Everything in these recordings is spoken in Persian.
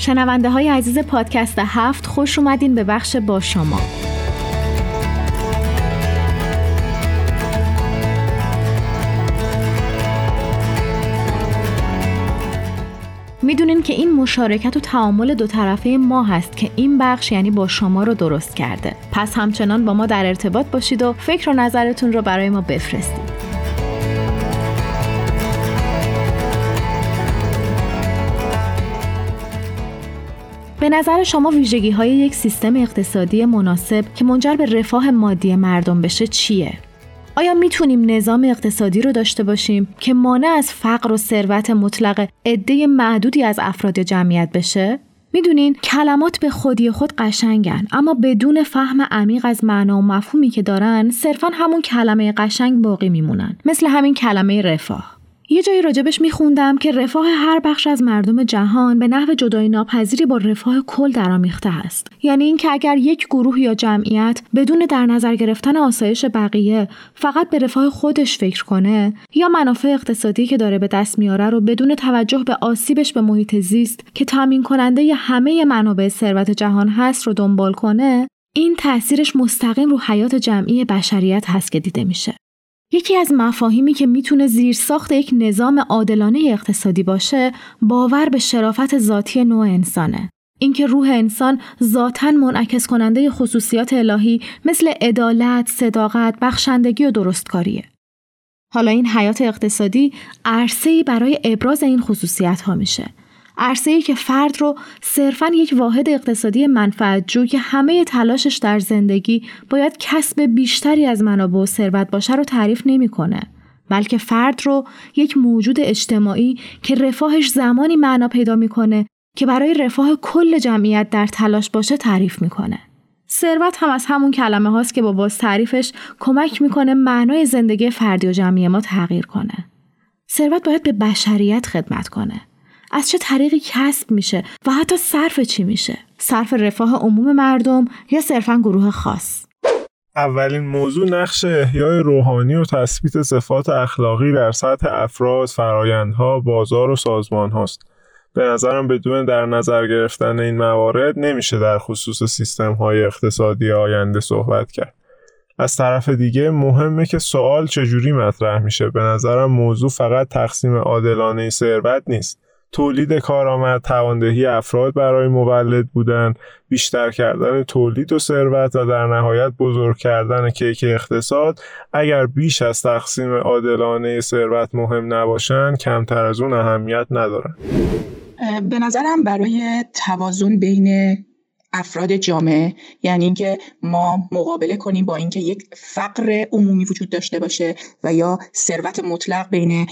شنونده های عزیز پادکست هفت خوش اومدین به بخش با شما. می‌دونین که این مشارکت و تعامل دو طرفه ما هست که این بخش یعنی با شما رو درست کرده. پس همچنان با ما در ارتباط باشید و فکر و نظرتون رو برای ما بفرستید. به نظر شما ویژگی های یک سیستم اقتصادی مناسب که منجر به رفاه مادی مردم بشه چیه؟ آیا می‌تونیم نظام اقتصادی رو داشته باشیم که مانع از فقر و ثروت مطلق عده معدودی از افراد جمعیت بشه؟ می‌دونین کلمات به خودی خود قشنگن اما بدون فهم عمیق از معنا و مفهومی که دارن صرفا همون کلمه قشنگ باقی میمونن مثل همین کلمه رفاه یه جایی راجبش میخوندم که رفاه هر بخش از مردم جهان به نحو جدایی ناپذیری با رفاه کل درآمیخته است. یعنی اینکه اگر یک گروه یا جمعیت بدون در نظر گرفتن آسایش بقیه فقط به رفاه خودش فکر کنه یا منافع اقتصادی که داره به دست میاره رو بدون توجه به آسیبش به محیط زیست که تامین کننده ی همه منابع ثروت جهان هست رو دنبال کنه این تاثیرش مستقیم رو حیات جمعی بشریت هست که دیده میشه. یکی از مفاهیمی که می‌تونه زیر ساخت یک نظام عادلانه اقتصادی باشه باور به شرافت ذاتی نوع انسانه اینکه روح انسان ذاتا منعکس کننده خصوصیات الهی مثل عدالت، صداقت، بخشندگی و درستکاریه. حالا این حیات اقتصادی عرصه‌ای برای ابراز این خصوصیت ها میشه عرصه ای که فرد رو صرفا یک واحد اقتصادی منفعت جو که همه تلاشش در زندگی باید کسب بیشتری از منابع و ثروت باشه رو تعریف نمی‌کنه. بلکه فرد رو یک موجود اجتماعی که رفاهش زمانی معنا پیدا می‌کنه که برای رفاه کل جمعیت در تلاش باشه تعریف می‌کنه. ثروت هم از همون کلمه هاست که با باز تعریفش کمک می‌کنه معنای زندگی فردی و جمعی ما تغییر کنه. ثروت باید به بشریت خدمت کنه. از چه طریقی کسب میشه و حتی صرف چی میشه صرف رفاه عموم مردم یا صرفا گروه خاص اولین موضوع نقش احیای روحانی و تثبیت صفات اخلاقی در سطح افراد، فرایندها، بازار و سازمان هاست. به نظرم بدون در نظر گرفتن این موارد نمیشه در خصوص سیستم های اقتصادی آینده صحبت کرد. از طرف دیگه مهمه که سوال چجوری مطرح میشه به نظرم موضوع فقط تقسیم عادلانه ثروت نیست تولید کارآمد تواندهی افراد برای مولد بودن بیشتر کردن تولید و ثروت و در نهایت بزرگ کردن کیک اقتصاد. اگر بیش از تقسیم عادلانه ثروت مهم نباشن کمتر از اون اهمیت ندارن. به نظرم برای توازن بین افراد جامعه یعنی اینکه ما مقابله کنیم با اینکه یک فقر عمومی وجود داشته باشه و یا ثروت مطلق بین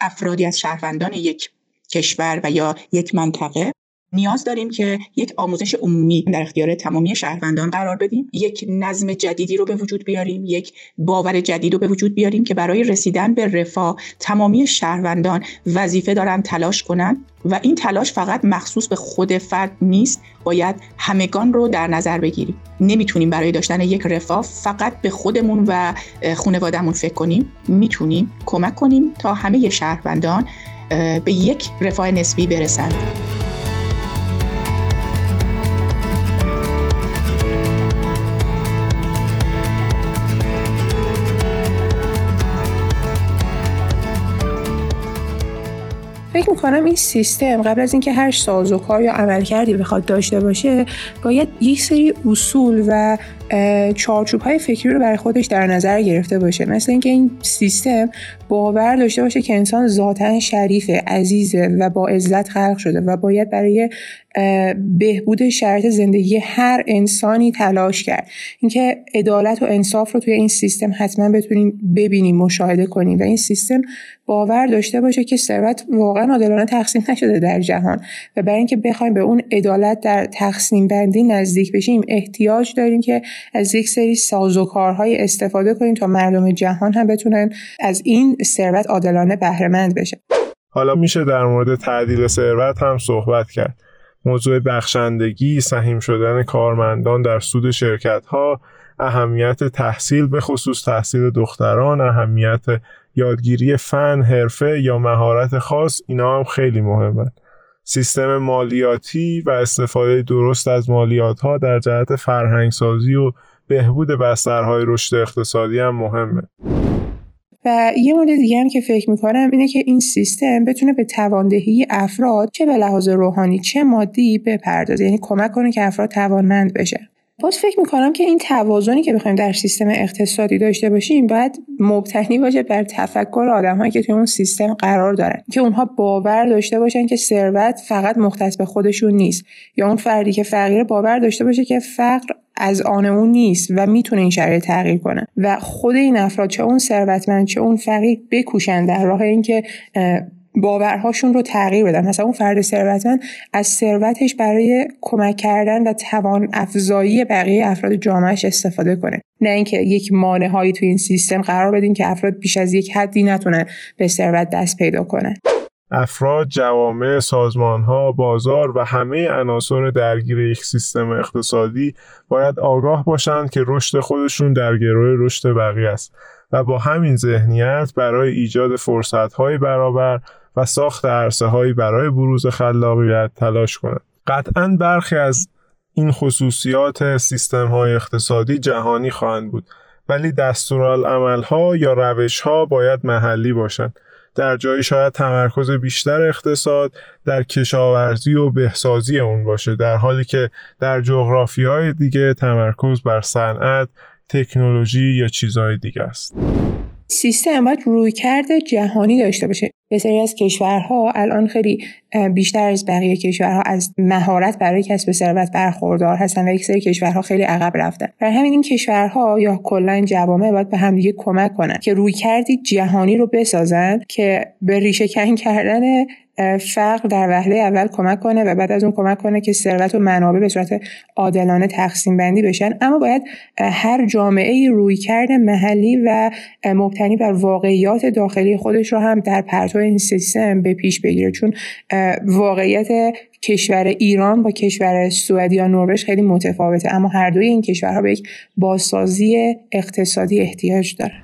افرادی از شهروندان یک کشور و یا یک منطقه نیاز داریم که یک آموزش عمومی در اختیار تمامی شهروندان قرار بدیم. یک نظم جدیدی رو به وجود بیاریم یک باور جدید رو به وجود بیاریم که برای رسیدن به رفاه تمامی شهروندان وظیفه دارن تلاش کنن و این تلاش فقط مخصوص به خود فرد نیست باید همگان رو در نظر بگیریم. نمی‌تونیم برای داشتن یک رفاه فقط به خودمون و خانوادهمون فکر کنیم. می‌تونیم کمک کنیم تا همه شهروندان به یک رفاه نسبی برسند. می‌کنم این سیستم قبل از اینکه هر سازوکار یا عملکردی بخواد داشته باشه باید یک سری اصول و چارچوب های فکری رو برای خودش در نظر گرفته باشه. مثل اینکه این سیستم باور داشته باشه که انسان ذاتا شریف عزیزه و با عزت خلق شده و باید برای بهبود شرط زندگی هر انسانی تلاش کرد. اینکه عدالت و انصاف رو توی این سیستم حتما بتونیم ببینیم مشاهده کنیم و این سیستم باور داشته باشه که ثروت واقعا عادلانه تقسیم نشده در جهان و برای اینکه بخوایم به اون عدالت در تقسیم بندی نزدیک بشیم احتیاج داریم که از یک سری سازوکارهای استفاده کنیم تا مردم جهان هم بتونن از این ثروت عادلانه بهره بشه حالا میشه در مورد تعدیل ثروت هم صحبت کرد. موضوع بخشندگی سهیم شدن کارمندان در سود شرکت ها اهمیت تحصیل به خصوص تحصیل دختران اهمیت یادگیری فن حرفه یا مهارت خاص اینا هم خیلی مهمه سیستم مالیاتی و استفاده درست از مالیات ها در جهت فرهنگسازی و بهبود بسترهای رشد اقتصادی هم مهمه. و یه مورد دیگه هم که فکر می‌کنم اینه که این سیستم بتونه به تواندهی افراد چه به لحاظ روحانی چه مادی بپردازه یعنی کمک کنه که افراد توانمند بشه باز فکر می‌کنم که این توازنی که بخوایم در سیستم اقتصادی داشته باشیم باید مبتنی باشه بر تفکر آدمهایی که توی اون سیستم قرار دارن که اونها باور داشته باشن که ثروت فقط مختص به خودشون نیست یا اون فردی که فقیر باور داشته باشه که فقر از آن اون نیست و می‌تونه این شرایط تغییر کنه. و خود این افراد چه اون ثروتمند چه اون فقیر بکوشن در راه اینکه باورهاشون رو تغییر بدن. مثلا اون فرد ثروتمند از ثروتش برای کمک کردن و توان افزایی بقیه افراد جامعهش استفاده کنه. نه اینکه یک مانع هایی تو این سیستم قرار بدین که افراد بیش از یک حدی نتونن به ثروت دست پیدا کنن. افراد، جوامع، سازمانها، بازار و همه عناصر درگیر یک سیستم اقتصادی باید آگاه باشند که رشد خودشون در گروه رشد بقیه است و با همین ذهنیت برای ایجاد فرصتهای برابر و ساخت عرصه هایی برای بروز خلاقیت تلاش کنند. قطعا برخی از این خصوصیات سیستم های اقتصادی جهانی خواهند بود ولی ها یا روش ها باید محلی باشند در جایی شاید تمرکز بیشتر اقتصاد در کشاورزی و بهسازی اون باشه در حالی که در جغرافی های دیگه تمرکز بر صنعت تکنولوژی یا چیزهای دیگه است. سیستم باید رویکرد جهانی داشته باشه. سری از کشورها الان خیلی بیشتر از بقیه کشورها از مهارت برای کسب ثروت برخوردار هستن و یک سری کشورها خیلی عقب رفتن برای همین این کشورها یا کلا جوامع باید به همدیگه کمک کنن که روی کردی جهانی رو بسازن که به ریشه کن کردن فقر در وهله اول کمک کنه و بعد از اون کمک کنه که ثروت و منابع به صورت عادلانه تقسیم بندی بشن. اما باید هر جامعه روی کرده محلی و مبتنی بر واقعیات داخلی خودش رو هم در پرتو این سیستم به پیش بگیره. چون واقعیت کشور ایران با کشور سوئد یا نروژ خیلی متفاوته اما هر دوی این کشورها به یک بازسازی اقتصادی احتیاج داره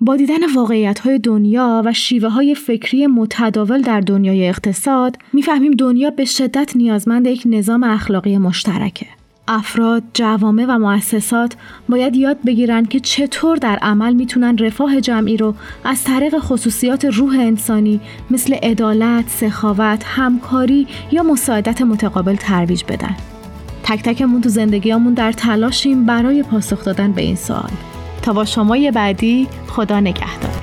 با دیدن واقعیت های دنیا و شیوه های فکری متداول در دنیای اقتصاد می‌فهمیم دنیا به شدت نیازمند یک نظام اخلاقی مشترکه. افراد، جوامع و مؤسسات باید یاد بگیرن که چطور در عمل می‌تونن رفاه جمعی رو از طریق خصوصیات روح انسانی مثل عدالت، سخاوت، همکاری یا مساعدت متقابل ترویج بدن. تک تکمون تو زندگیامون در تلاشیم برای پاسخ دادن به این سوال. تا با شما بعدی خدا نگهدار